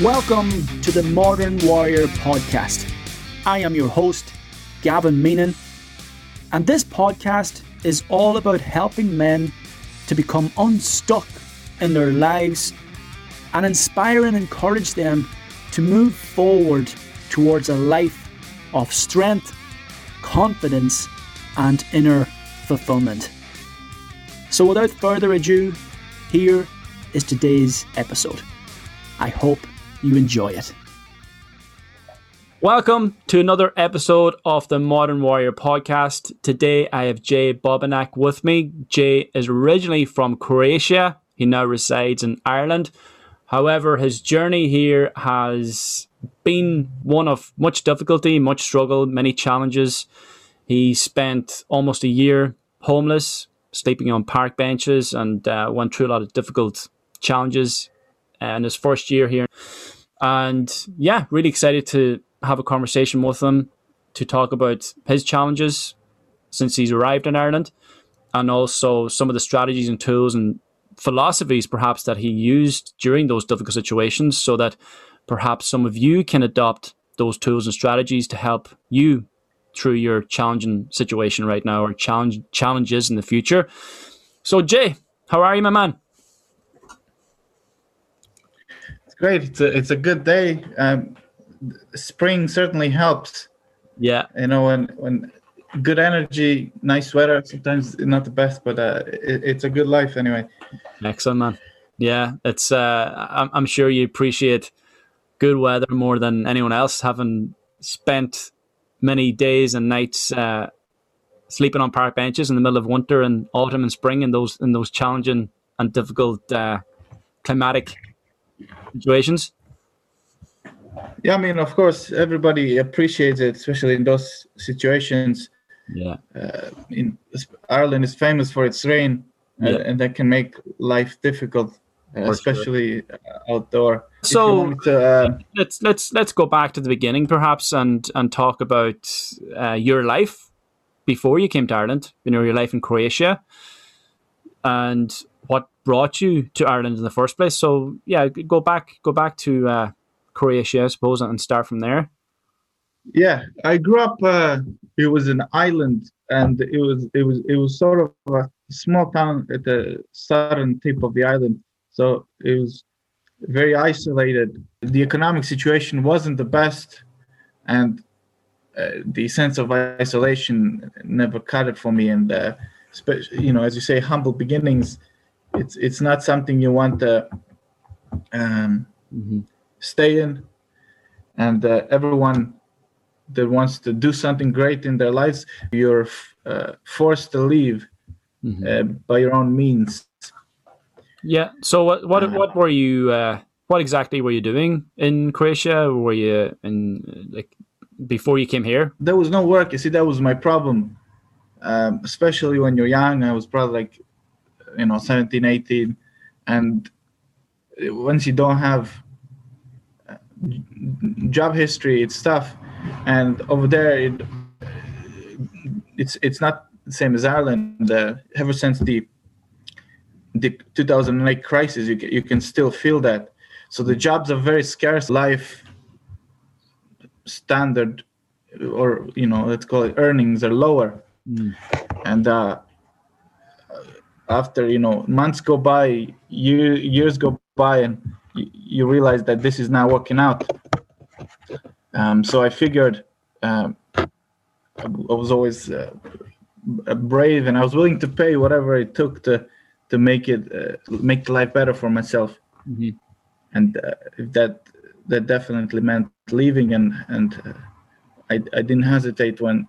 Welcome to the Modern Warrior podcast. I am your host, Gavin Meenan, and this podcast is all about helping men to become unstuck in their lives and inspire and encourage them to move forward towards a life of strength, confidence, and inner fulfillment. So, without further ado, here is today's episode. I hope you enjoy it. Welcome to another episode of the Modern Warrior podcast. Today I have Jay Bobinac with me. Jay is originally from Croatia. He now resides in Ireland. However, his journey here has been one of much difficulty, much struggle, many challenges. He spent almost a year homeless, sleeping on park benches, and uh, went through a lot of difficult challenges in his first year here. And yeah, really excited to have a conversation with him to talk about his challenges since he's arrived in Ireland and also some of the strategies and tools and philosophies perhaps that he used during those difficult situations so that perhaps some of you can adopt those tools and strategies to help you through your challenging situation right now or challenge challenges in the future. So Jay, how are you, my man? It's great. It's a it's a good day. Um, spring certainly helps. Yeah, you know when when good energy, nice weather. Sometimes not the best, but uh, it, it's a good life anyway. Excellent, man. Yeah, it's. Uh, I'm, I'm sure you appreciate good weather more than anyone else, having spent many days and nights uh, sleeping on park benches in the middle of winter and autumn and spring in those in those challenging and difficult uh, climatic situations. Yeah, I mean, of course, everybody appreciates it, especially in those situations. Yeah. Uh, in Ireland is famous for its rain, uh, yeah. and that can make life difficult, uh, especially sure. outdoor. So to, uh, let's let's let's go back to the beginning, perhaps, and and talk about uh, your life before you came to Ireland. You know, your life in Croatia, and what brought you to Ireland in the first place. So yeah, go back go back to uh, Croatia, I suppose, and start from there. Yeah, I grew up. Uh, it was an island, and it was it was it was sort of a small town at the southern tip of the island. So it was very isolated. The economic situation wasn't the best, and uh, the sense of isolation never cut it for me. And uh, you know, as you say, humble beginnings. It's it's not something you want to um, mm-hmm. stay in, and uh, everyone that wants to do something great in their lives, you're uh, forced to leave mm-hmm. uh, by your own means. Yeah. So what what uh, what were you? Uh, what exactly were you doing in Croatia? Were you in like before you came here? There was no work. You see, that was my problem. Um, especially when you're young. I was probably like, you know, 17, 18, and once you don't have uh, job history, it's tough and over there it, it's it's not the same as Ireland. Uh, ever since the the 2008 crisis, you you can still feel that. So the jobs are very scarce. Life standard, or you know, let's call it earnings are lower, mm. and uh, after you know months go by, year, years go by, and you, you realize that this is not working out um, so I figured um, I was always uh, brave, and I was willing to pay whatever it took to to make it uh, make life better for myself. Mm-hmm. And uh, that that definitely meant leaving, and and uh, I I didn't hesitate when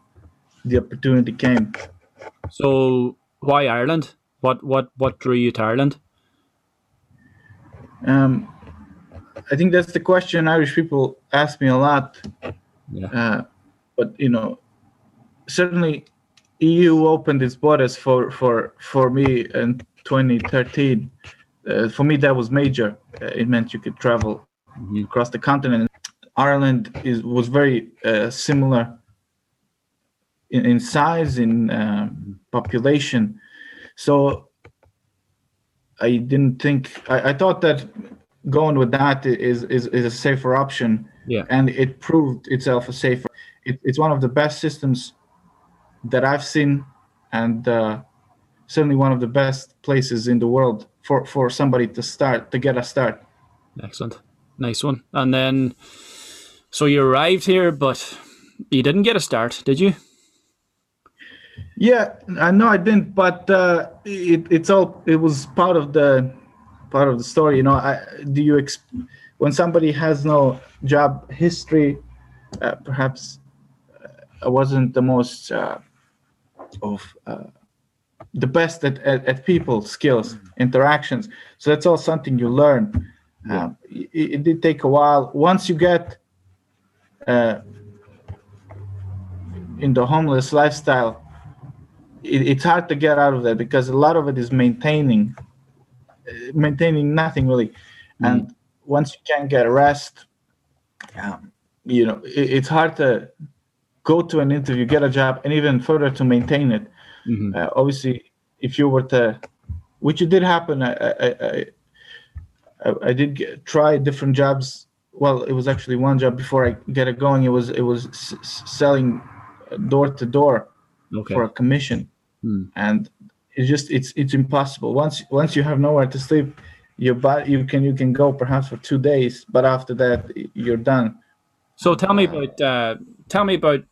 the opportunity came. So why Ireland? What what what drew you to Ireland? Um, I think that's the question Irish people ask me a lot. Yeah. Uh, but you know, certainly, EU opened its borders for for for me in 2013. Uh, for me, that was major. Uh, it meant you could travel mm-hmm. across the continent. Ireland is was very uh, similar in, in, size, in um, population. So I didn't think I, I thought that going with that is is, is a safer option. Yeah. And it proved itself a safer. It, it's one of the best systems that I've seen, and uh, certainly one of the best places in the world for for somebody to start to get a start. Excellent, nice one. And then, so you arrived here, but you didn't get a start, did you? Yeah, I know I didn't, but uh, it, it's all it was part of the part of the story. You know, I, do you exp- when somebody has no job history, uh, perhaps uh, I wasn't the most uh, of uh, the best at, at, at people skills interactions. So that's all something you learn. Um, it, it did take a while. Once you get uh, in the homeless lifestyle, it, it's hard to get out of that because a lot of it is maintaining uh, maintaining nothing really. And once you can't get a rest um, you know it, it's hard to go to an interview get a job and even further to maintain it. Mhm. uh, obviously if you were to which it did happen i i i, I, I did get, try different jobs. Well it was actually one job before i get it going. It was it was s- s- selling door to door Okay. for a commission Hmm. and it's just it's it's impossible once once you have nowhere to sleep your body you can you can go perhaps for two days but after that you're done So tell me about uh, tell me about.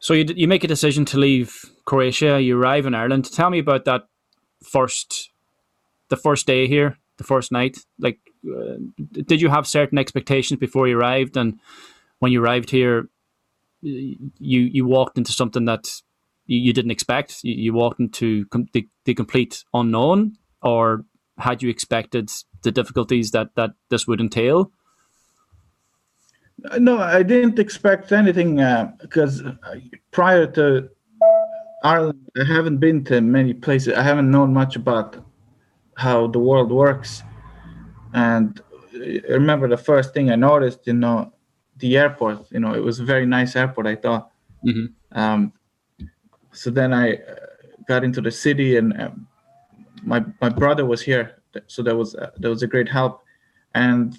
So you you make a decision to leave Croatia. You arrive in Ireland. Tell me about that first, the first day here, the first night. Like, uh, did you have certain expectations before you arrived, and when you arrived here, you you walked into something that you, you didn't expect. You, you walked into com- the, the complete unknown, or had you expected the difficulties that that this would entail? no i didn't expect anything uh, because prior to ireland i haven't been to many places i haven't known much about how the world works and i remember the first thing i noticed you know the airport you know it was a very nice airport i thought Mhm. um, so then I uh, got into the city, and um, my my brother was here, so that was uh, that was a great help, and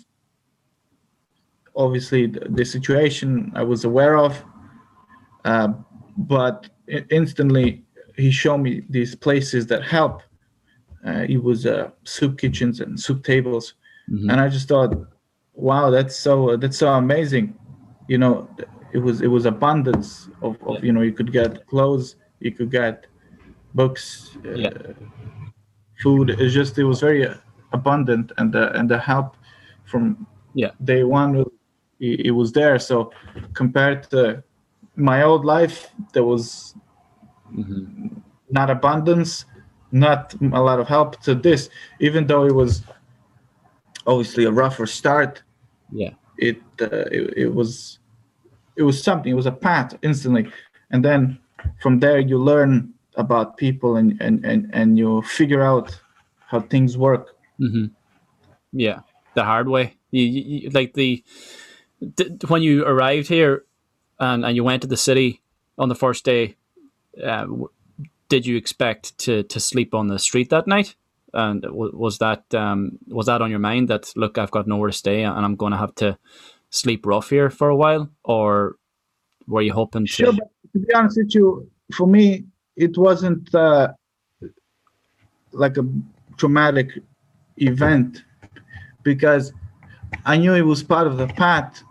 obviously the, the situation I was aware of, uh, but instantly he showed me these places that help. Uh, it was uh, soup kitchens and soup tables, Mhm. and I just thought, wow, that's so that's so amazing. You know, it was it was abundance of, of you know you could get clothes, you could get books, uh, Yeah. food. It's just it was very uh, abundant, and the and the help from Yeah. day one it, it was there. So compared to my old life, there was Mhm. not abundance, not a lot of help to this, even though it was obviously a rougher start. Yeah. It uh, it, it was it was something. It was a path instantly, and then from there you learn about people and and and, and you figure out how things work. hmm Yeah, the hard way. You, you, like the d- when you arrived here and, and you went to the city on the first day. Uh, w- did you expect to, to sleep on the street that night? And w- was that um, was that on your mind that look, I've got nowhere to stay and I'm going to have to sleep rough here for a while, or were you hoping to? Sure, but to be honest with you, for me, it wasn't uh, like a traumatic event because I knew it was part of the path.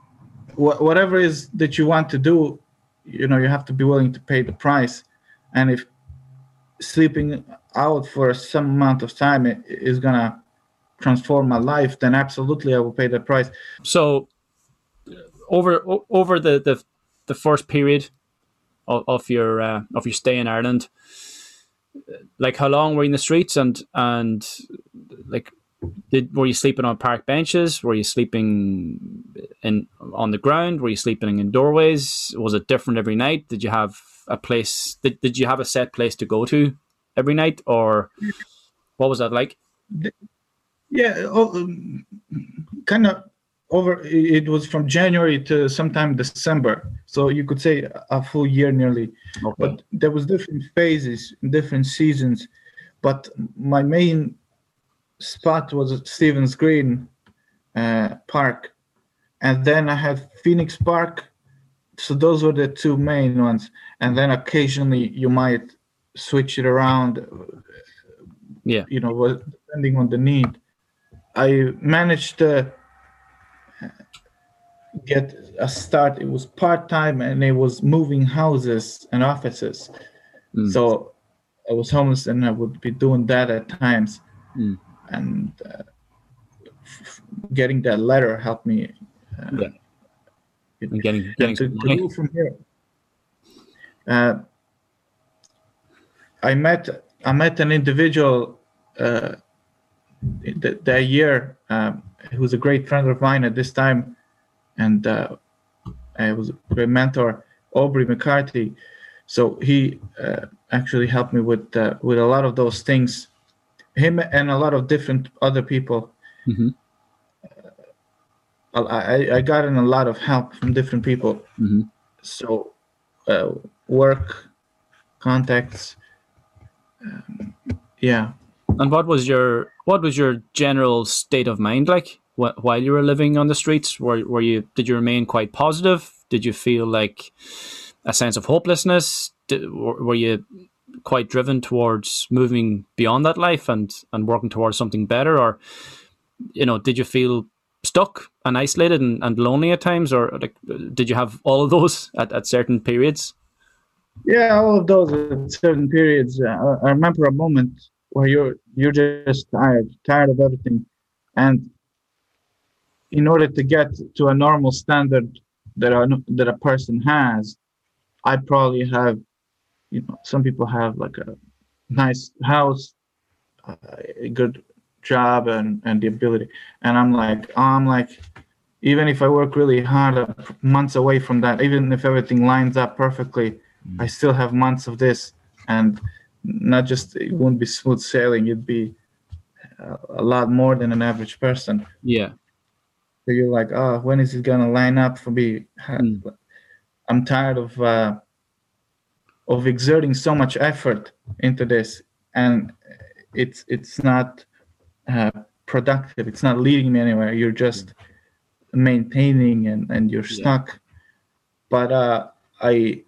Wh- whatever is that you want to do, you know, you have to be willing to pay the price. And if sleeping out for some amount of time is gonna transform my life, then absolutely I will pay the price. So over over the, the the first period of, of your uh, of your stay in Ireland, like how long were you in the streets and and like did were you sleeping on park benches? Were you sleeping in on the ground? Were you sleeping in doorways? Was it different every night? Did you have a place? Did, did you have a set place to go to every night, or what was that like? Yeah, oh, um, kind of over. It was from January to sometime December, so you could say a full year nearly. Okay. But there was different phases, different seasons. But my main spot was at Stephen's Green, uh, Park, and then I had Phoenix Park. So those were the two main ones, and then occasionally you might switch it around. Yeah. You know, depending on the need. I managed to get a start. It was part time, and it was moving houses and offices. Mm. So I was homeless, and I would be doing that at times. Mm. And uh, f- getting that letter helped me. Uh, Yeah. Getting getting to, to move from here. Uh, I met I met an individual uh, th- that year um, who was a great friend of mine at this time, and uh, I was a great mentor, Aubrey McCarthy. So he uh, actually helped me with uh, with a lot of those things. Him and a lot of different other people. Mhm. I, I, I got in a lot of help from different people. Mhm. So, uh, work, contacts, um, yeah. And what was your what was your general state of mind like wh- while you were living on the streets? Were were you did you remain quite positive? Did you feel like a sense of hopelessness? Did, were you quite driven towards moving beyond that life and and working towards something better, or you know, did you feel stuck and isolated and, and lonely at times, or like did you have all of those at, at certain periods? Yeah, all of those at certain periods. Uh, I I remember a moment where you're you're just tired, tired of everything, and in order to get to a normal standard that a that a person has, I probably have, you know, some people have like a nice house, uh, a good job, and and the ability, and I'm like, I'm like, even if I work really hard, uh, months away from that, even if everything lines up perfectly. I still have months of this, and not just it won't be smooth sailing. It'd be a, a lot more than an average person. Yeah. So you're like, oh, when is it gonna line up for me? Mm. I'm tired of uh, of exerting so much effort into this, and it's it's not uh, productive. It's not leading me anywhere. You're just maintaining, and and you're Yeah. stuck. But uh, I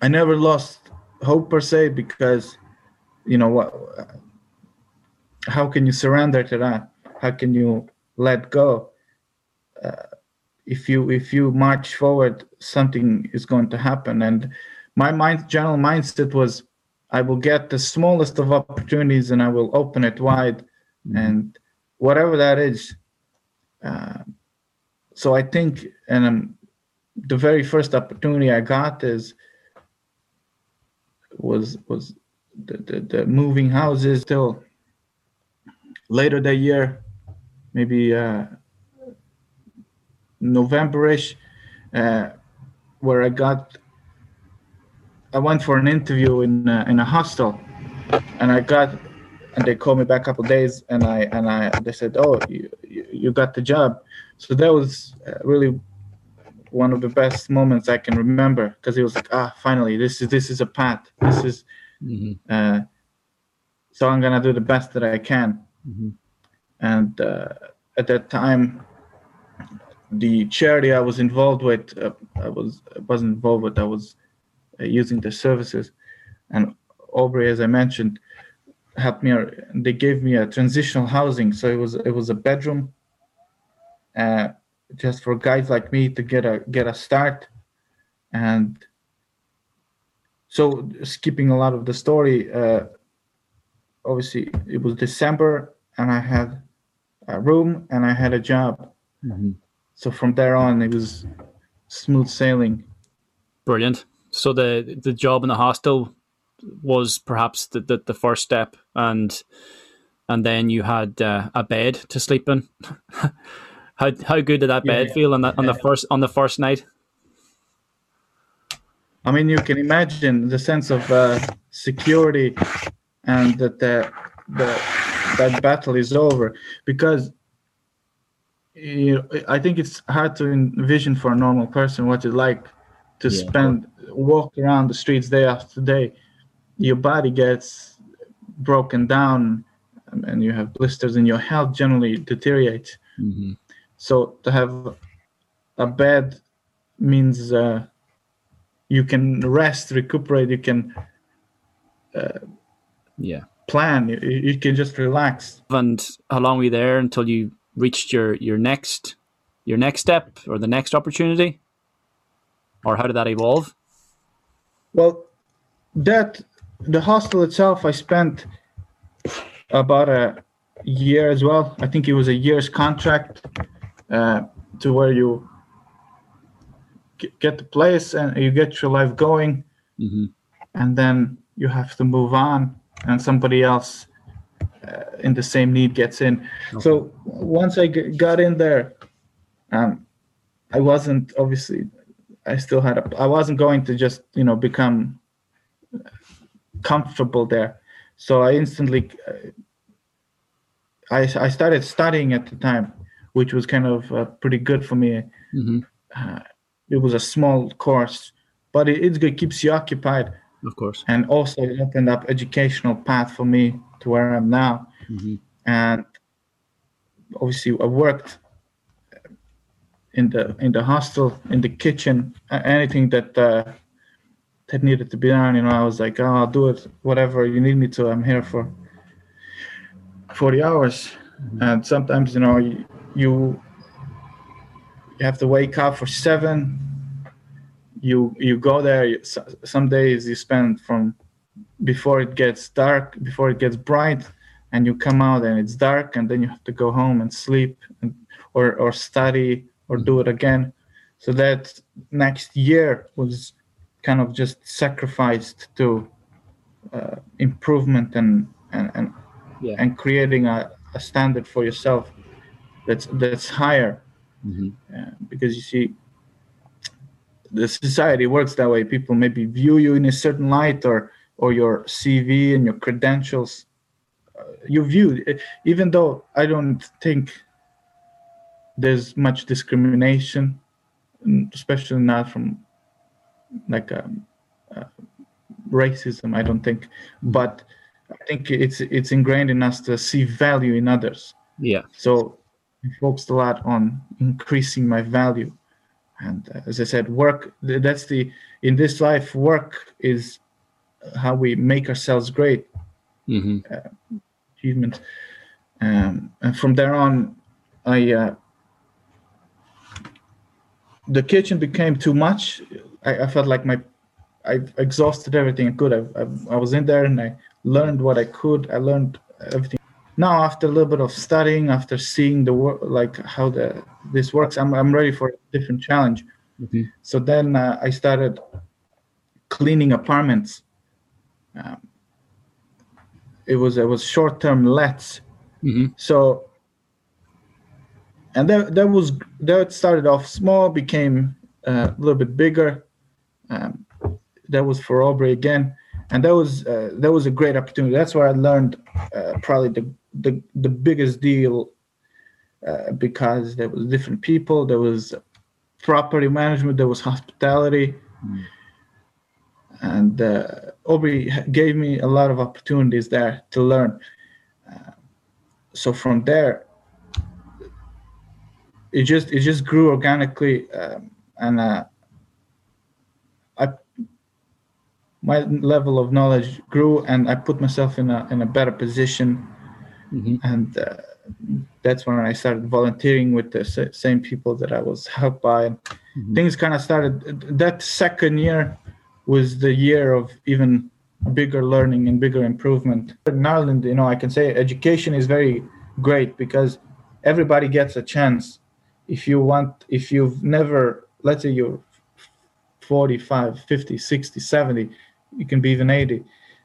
I never lost hope per se because you know what how can you surrender to that how can you let go if you if you march forward something is going to happen. And my mind general mindset was i will get the smallest of opportunities and i will open it wide. And whatever that is uh, so i think and um, the very first opportunity i got is was was the, the, the moving houses till later that year, maybe uh, Novemberish, uh, where I got. I went for an interview in uh, in a hostel, and I got, and they called me back a couple days, and I and I they said, oh, you you got the job, so that was uh, really one of the best moments I can remember because it was like ah finally this is this is a path this is Mhm. uh, so I'm gonna do the best that I can Mhm. and uh, at that time the charity I was involved with uh, I was I wasn't involved with I was uh, using the services. And Aubrey as I mentioned helped me they gave me a transitional housing. So it was it was a bedroom uh, just for guys like me to get a get a start. And so skipping a lot of the story uh, obviously it was december and i had a room and i had a job. Mhm. So from there on it was smooth sailing Brilliant. So the the job in the hostel was perhaps the, the, the first step, and and then you had uh, a bed to sleep in. how how good did that bed Yeah. feel on that on the first on the first night? i mean you can imagine the sense of uh, security and that the, the that battle is over because you know, i think it's hard to envision for a normal person what it's like to Yeah. spend walk around the streets day after day your body gets broken down and you have blisters and your health generally deteriorates Mm-hmm. So to have a bed means uh, you can rest, recuperate, you can Yeah. plan, you, you can just relax. And how long were you there until you reached your your next your next step or the next opportunity? Or how did that evolve? Well, that the hostel itself, I spent about a year as well. I think it was a year's contract uh, to where you get the place and you get your life going, hmm and then you have to move on, and somebody else in the same need gets in. So once I g- got in there, um, I wasn't obviously. I still had a. I wasn't going to just you know become comfortable there. So I instantly, uh, I I started studying at the time, which was kind of uh, pretty good for me. hmm It was a small course, but it, it's good, keeps you occupied, Of course. and also it opened up educational path for me to where I'm now. hmm And obviously, I worked in the in the hostel, in the kitchen, anything that uh, that needed to be done. You know, I was like, oh, I'll do it, whatever you need me to. I'm here for 40 hours, and sometimes you know you you, you have to wake up for seven. You you go there. You, some days you spend from before it gets dark, before it gets bright, and you come out and it's dark, and then you have to go home and sleep, and, or or study or do it again. So that next year was kind of just sacrificed to uh, improvement and and and, Yeah. and creating a, a standard for yourself that's that's higher hmm uh, because you see the society works that way people maybe view you in a certain light or or your cv and your credentials uh, you view even though i don't think there's much discrimination especially not from like um, uh, racism i don't think but i think it's it's ingrained in us to see value in others Yeah. so I focused a lot on increasing my value. And uh, as I said, work, that's the, in this life, work is how we make ourselves great hmm achievement. Um, and from there on, I, uh, the kitchen became too much. I, I felt like my, I exhausted everything I could. I, I, I was in there and I learned what I could. I learned everything. Now, after a little bit of studying, after seeing the work, like how the this works, I'm I'm ready for a different challenge. hmm So then uh, I started cleaning apartments. Um, it was it was short term lets. hmm So, and that that was that started off small, became uh, a little bit bigger. Um, that was for Aubrey again, and that was uh, that was a great opportunity. That's where I learned uh, probably the the the biggest deal uh, because there was different people, there was property management, there was hospitality, Mm. And uh, Aubrey gave me a lot of opportunities there to learn. Uh, so from there, it just it just grew organically, um, and uh, I my level of knowledge grew, and I put myself in a in a better position hmm and uh, that's when I started volunteering with the same people that I was helped by. And Mhm. things kind of started. That second year was the year of even bigger learning and bigger improvement. In Ireland, you know, I can say education is very great because everybody gets a chance. If you want, if you've never, let's say you're 45, 50, 60, 70, you can be even 80,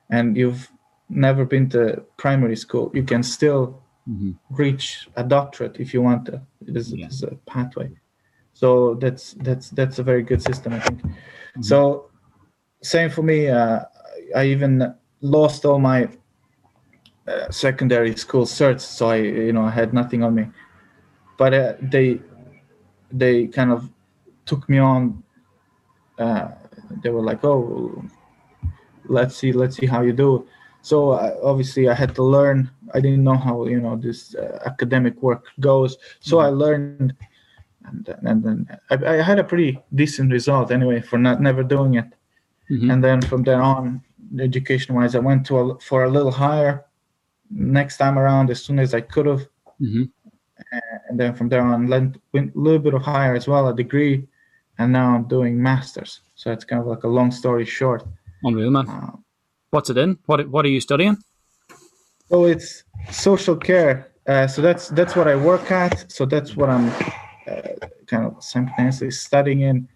and you've never been to primary school, you can still hmm reach a doctorate if you want to. It is, Yeah. it is a pathway. So that's that's that's a very good system, I think. So same for me. Uh, I even lost all my uh, secondary school certs, so I you know I had nothing on me. But uh, they they kind of took me on. Uh, they were like, "Oh, let's see, let's see how you do." so uh, obviously I had to learn. I didn't know how you know this uh, academic work goes, so I learned, and and then I, I, had a pretty decent result anyway for not never doing it. Mm-hmm. And then from there on, education wise, I went to a, for a little higher next time around as soon as I could have. Mm-hmm. And then from there on, went a little bit of higher as well, a degree, and now I'm doing masters. So it's kind of like a long story short. Unreal, man. Uh, What's it in? What What are you studying? So it's social care. Uh, so that's that's what I work at. So that's what I'm uh, kind of simultaneously studying in.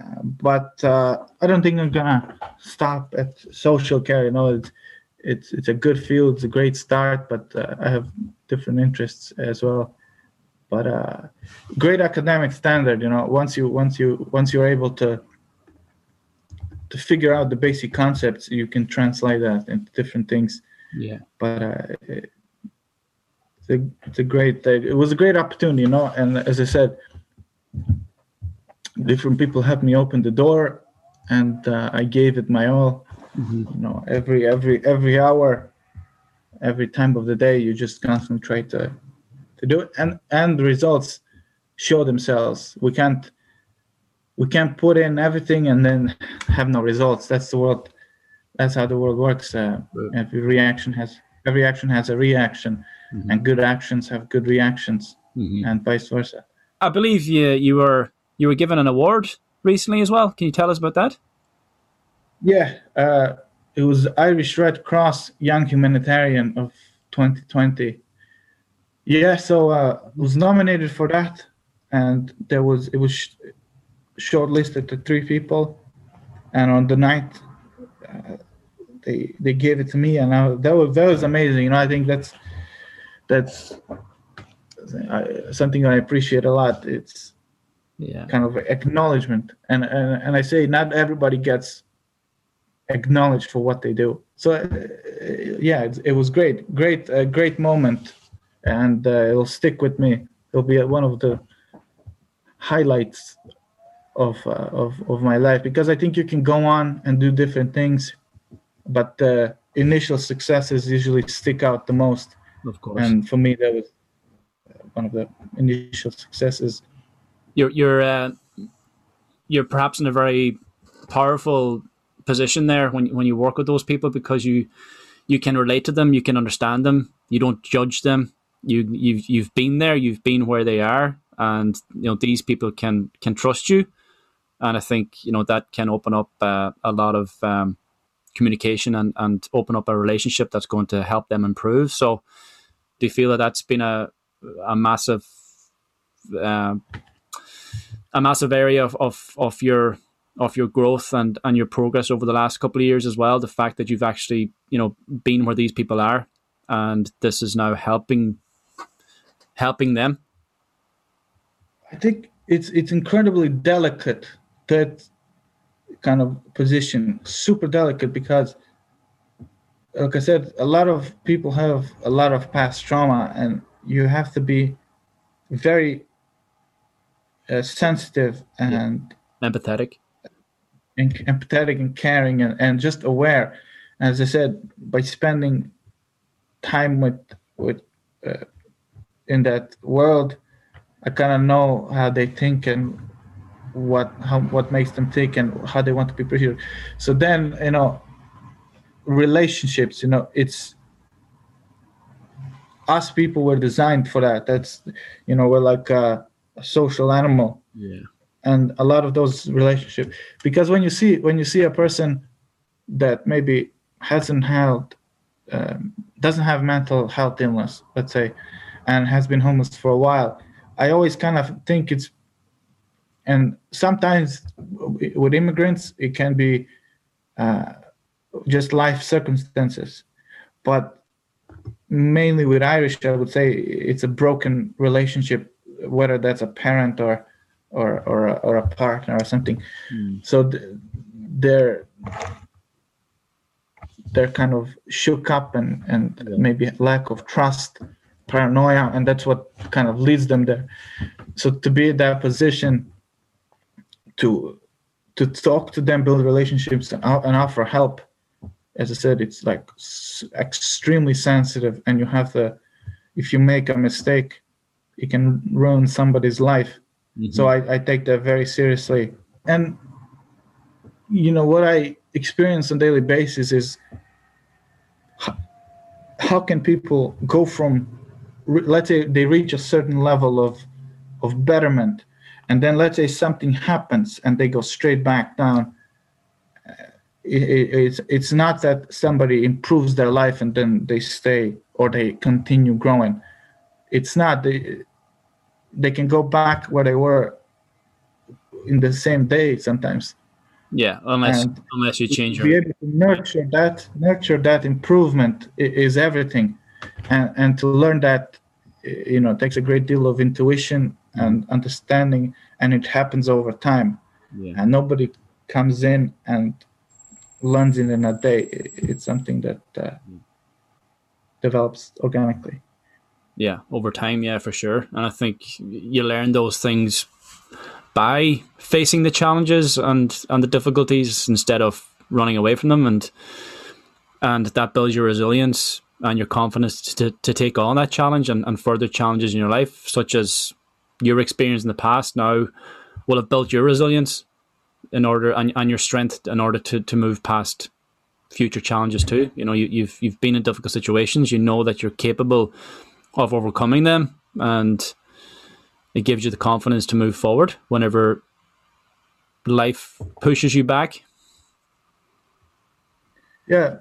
Uh, but uh, I don't think I'm gonna stop at social care. You know, it's it's, it's a good field. It's a great start, but uh, I have different interests as well. But great academic standard. You know, once you once you once you're able to to figure out the basic concepts, you can translate that into different things. Yeah. But uh, it's, a, it's a great, it was a great opportunity, you know. And as I said, different people helped me open the door, and uh, I gave it my all. Mm-hmm. You know, every every every hour, every time of the day, you just concentrate to to do it, and and the results show themselves. We can't we can't put in everything and then have no results. That's the world. That's how the world works. Uh, every reaction has every action has a reaction, mm-hmm. and good actions have good reactions, mm-hmm. and vice versa. I believe you you were you were given an award recently as well. Can you tell us about that? Yeah, uh, it was Irish Red Cross Young Humanitarian of 2020. Yeah, so uh, was nominated for that, and there was it was shortlisted to three people, and on the night uh, they they gave it to me, and I, that was that was amazing. You know, I think that's that's something I appreciate a lot. It's yeah. kind of acknowledgement, and and and I say not everybody gets acknowledged for what they do. So uh, yeah, it, it, was great, great, uh, great moment, and uh, it'll stick with me. It'll be one of the highlights of, uh, of of my life because I think you can go on and do different things, but the initial successes usually stick out the most. Of course. And for me, that was one of the initial successes. You're you're uh, you're perhaps in a very powerful position there when when you work with those people because you you can relate to them, you can understand them, you don't judge them. You you've you've been there, you've been where they are, and you know these people can can trust you and I think you know that can open up uh, a lot of um, communication and and open up a relationship that's going to help them improve. So, do you feel that that's been a a massive uh, a massive area of, of of your of your growth and and your progress over the last couple of years as well? The fact that you've actually you know been where these people are, and this is now helping helping them. I think it's it's incredibly delicate that kind of position super delicate because like i said a lot of people have a lot of past trauma and you have to be very uh, sensitive and yeah. empathetic? and empathetic and caring and, and just aware as i said by spending time with with uh, in that world i kind of know how they think and what how what makes them tick and how they want to be appreciated so then you know relationships you know it's us people were designed for that. That's you know we're like a, a social animal. Yeah. And a lot of those relationships because when you see when you see a person that maybe hasn't held um, doesn't have mental health illness let's say and has been homeless for a while i always kind of think it's and sometimes with immigrants it can be uh, just life circumstances. But mainly with irish i would say it's a broken relationship whether that's a parent or or or a, or a partner or something mm. so th- they're they're kind of shook up and and yeah. maybe lack of trust paranoia and that's what kind of leads them there so to be in that position to to talk to them, build relationships, and, and offer help as I said, it's like s- extremely sensitive, and you have to. If you make a mistake, it can ruin somebody's life. Mm-hmm. So I, I take that very seriously. And you know what I experience on daily basis is how, how can people go from let's say they reach a certain level of of betterment and then let's say something happens and they go straight back down it, it, it's it's not that somebody improves their life and then they stay or they continue growing it's not they they can go back where they were in the same day sometimes. Yeah unless and unless you change your be able to nurture that nurture that improvement is everything. And and to learn that you know takes a great deal of intuition and understanding and it happens over time. Yeah. and nobody comes in and learns it in a day. It's something that uh, develops organically yeah over time yeah for sure. And i think you learn those things by facing the challenges and and the difficulties instead of running away from them. And and that builds your resilience and your confidence to, to take on that challenge and, and further challenges in your life, such as your experience in the past now will have built your resilience in order and, and your strength in order to, to move past future challenges too. You know, you, you've you've been in difficult situations, you know that you're capable of overcoming them and it gives you the confidence to move forward whenever life pushes you back. Yeah,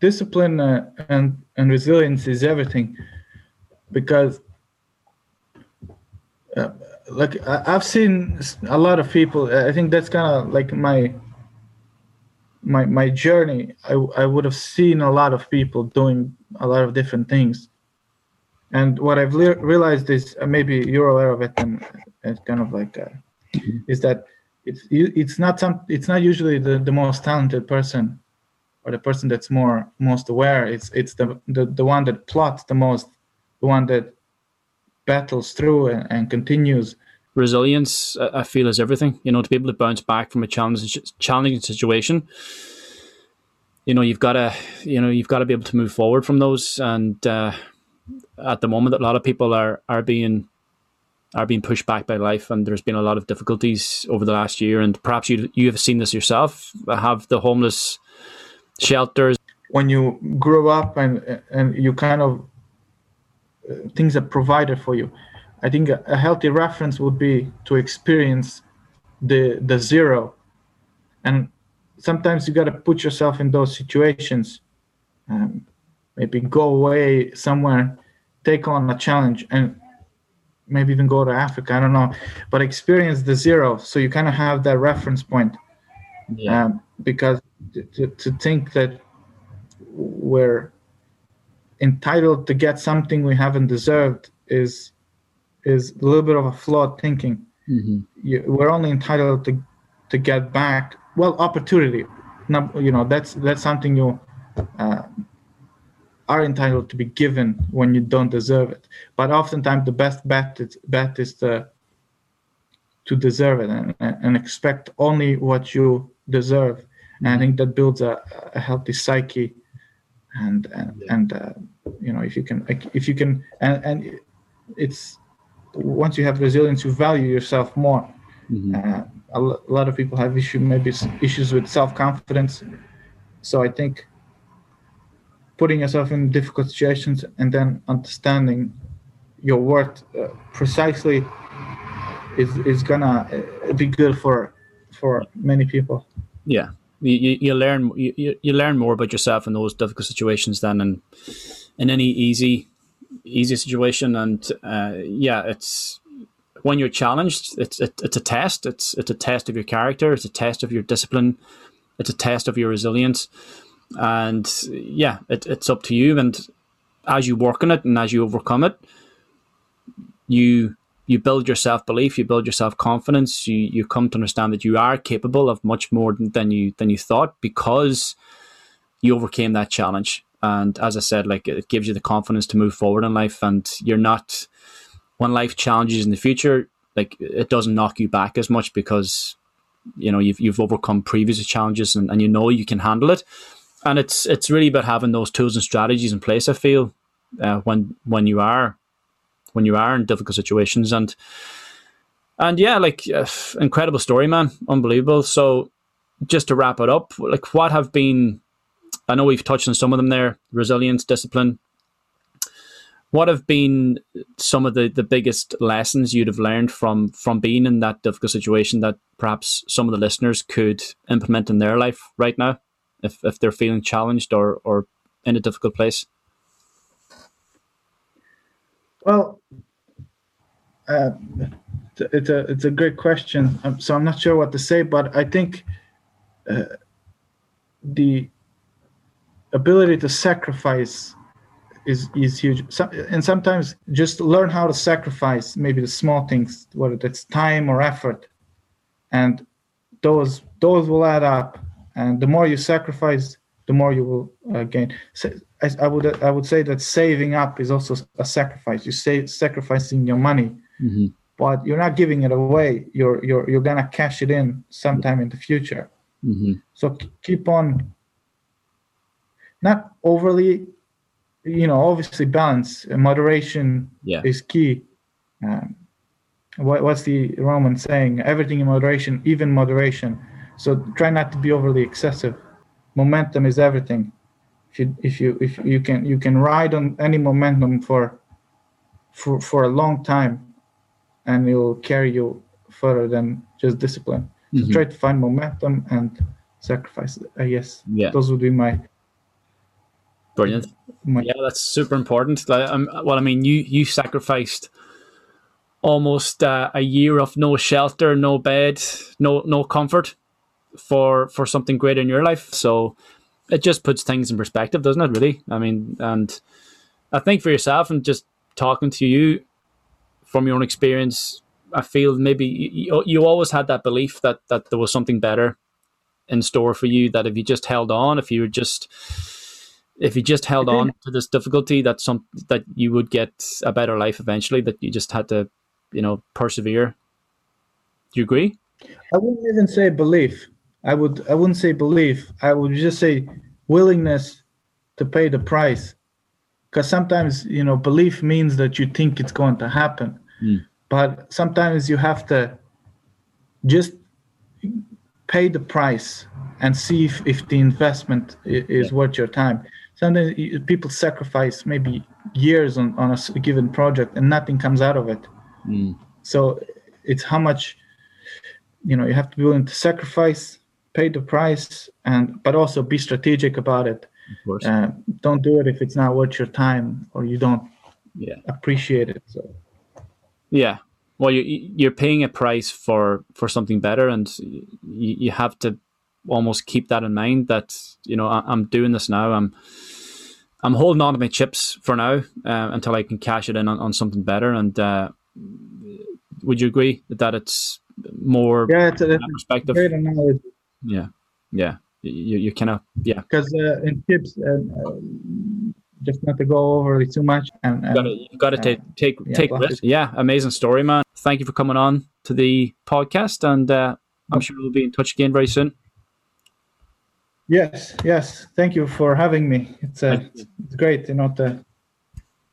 discipline uh, and and resilience is everything because uh, like I've seen a lot of people. I think that's kind of like my my my journey. I I would have seen a lot of people doing a lot of different things, and what I've le- realized is uh, maybe you're aware of it, and it's kind of like uh, is that it's it's not some it's not usually the the most talented person or the person that's more most aware. It's it's the the, the one that plots the most the one that battles through and, and continues. Resilience i feel is everything. You know to be able to bounce back from a challenging challenging situation you know you've got to you know you've got to be able to move forward from those. And uh, at the moment a lot of people are are being are being pushed back by life and there's been a lot of difficulties over the last year and perhaps you you have seen this yourself have the homeless shelters. When you grow up and and you kind of uh, things are provided for you, I think a, healthy reference would be to experience the the zero, and sometimes you got to put yourself in those situations. Um, maybe go away somewhere, take on a challenge, and maybe even go to Africa. I don't know, but experience the zero, so you kind of have that reference point. Yeah. Um, because to, to think that we're entitled to get something we haven't deserved is is a little bit of a flawed thinking. Mm-hmm. You, we're only entitled to to get back well opportunity. Not, you know that's that's something you uh, are entitled to be given when you don't deserve it. But oftentimes the best bet is, bet is to to deserve it and, and expect only what you deserve and I think that builds a, a healthy psyche, and and, and uh, you know if you can if you can and and it's once you have resilience, you value yourself more. Mm-hmm. Uh, a, lot of people have issue maybe issues with self confidence, so I think putting yourself in difficult situations and then understanding your worth uh, precisely is is gonna uh, be good for for many people. Yeah, you, you learn you, you learn more about yourself in those difficult situations than in in any easy easy situation. And uh, yeah it's when you're challenged it's it, it's a test. It's it's a test of your character. It's a test of your discipline. It's a test of your resilience and yeah it, it's up to you and as you work on it and as you overcome it you you build your self belief, you build your self confidence, you you come to understand that you are capable of much more than you than you thought because you overcame that challenge. And as I said, like it gives you the confidence to move forward in life, and you're not when life challenges in the future, like it doesn't knock you back as much because you know you've you've overcome previous challenges and, and you know you can handle it. And it's it's really about having those tools and strategies in place. I feel uh, when when you are when you are in difficult situations and and yeah, like uh, incredible story, man, unbelievable. So just to wrap it up, like what have been I know we've touched on some of them there resilience, discipline. What have been some of the, the biggest lessons you'd have learned from from being in that difficult situation that perhaps some of the listeners could implement in their life right now if, if they're feeling challenged or, or in a difficult place? Well, uh, it's a it's a great question. Um, so I'm not sure what to say, but I think uh, the ability to sacrifice is is huge. So, and sometimes just learn how to sacrifice maybe the small things, whether it's time or effort, and those those will add up. And the more you sacrifice, the more you will uh, gain. So, I, I, would I would say that saving up is also a sacrifice. You say sacrificing your money, mm-hmm. but you're not giving it away. You're you're you're gonna cash it in sometime in the future. Mm-hmm. So keep on not overly, you know, obviously balance and moderation yeah. is key. Um, what, what's the Roman saying? Everything in moderation, even moderation. So try not to be overly excessive. Momentum is everything. If you if you if you can you can ride on any momentum for for for a long time, and it will carry you further than just discipline. So mm-hmm. try to find momentum and sacrifice. I guess yeah. those would be my Brilliant. Yeah, that's super important. Like, um, well, I mean, you you sacrificed almost uh, a year of no shelter, no bed, no no comfort for for something greater in your life. So it just puts things in perspective, doesn't it? Really. I mean, and I think for yourself and just talking to you from your own experience, I feel maybe you, you always had that belief that that there was something better in store for you. That if you just held on, if you were just if you just held on to this difficulty, that some that you would get a better life eventually. That you just had to, you know, persevere. Do you agree? I wouldn't even say belief. I would. I wouldn't say belief. I would just say willingness to pay the price. Because sometimes you know belief means that you think it's going to happen, mm. but sometimes you have to just pay the price and see if, if the investment is yeah. worth your time sometimes people sacrifice maybe years on, on a given project and nothing comes out of it mm. so it's how much you know you have to be willing to sacrifice pay the price and but also be strategic about it. Uh, don't do it if it's not worth your time or you don't yeah. appreciate it so. Yeah. Well you, you're paying a price for for something better and you, you have to almost keep that in mind that you know I, am doing this now. I'm i'm holding on to my chips for now uh, until i can cash it in on, on something better. And uh, would you agree that it's more yeah it's a, perspective? great analogy. Yeah yeah you, you of yeah because uh, in chips uh, just not to go over it too much and, and you got to take take yeah, take risks yeah amazing story man thank you for coming on to the podcast and uh, i'm sure we'll be in touch again very soon Yes, yes. Thank you for having me. It's a, it's great, you know. The,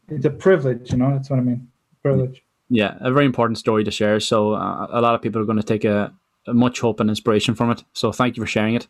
it's a privilege, you know. That's what I mean. Privilege. Yeah, a very important story to share. So uh, a lot of people are going to take a much hope and inspiration from it. So thank you for sharing it.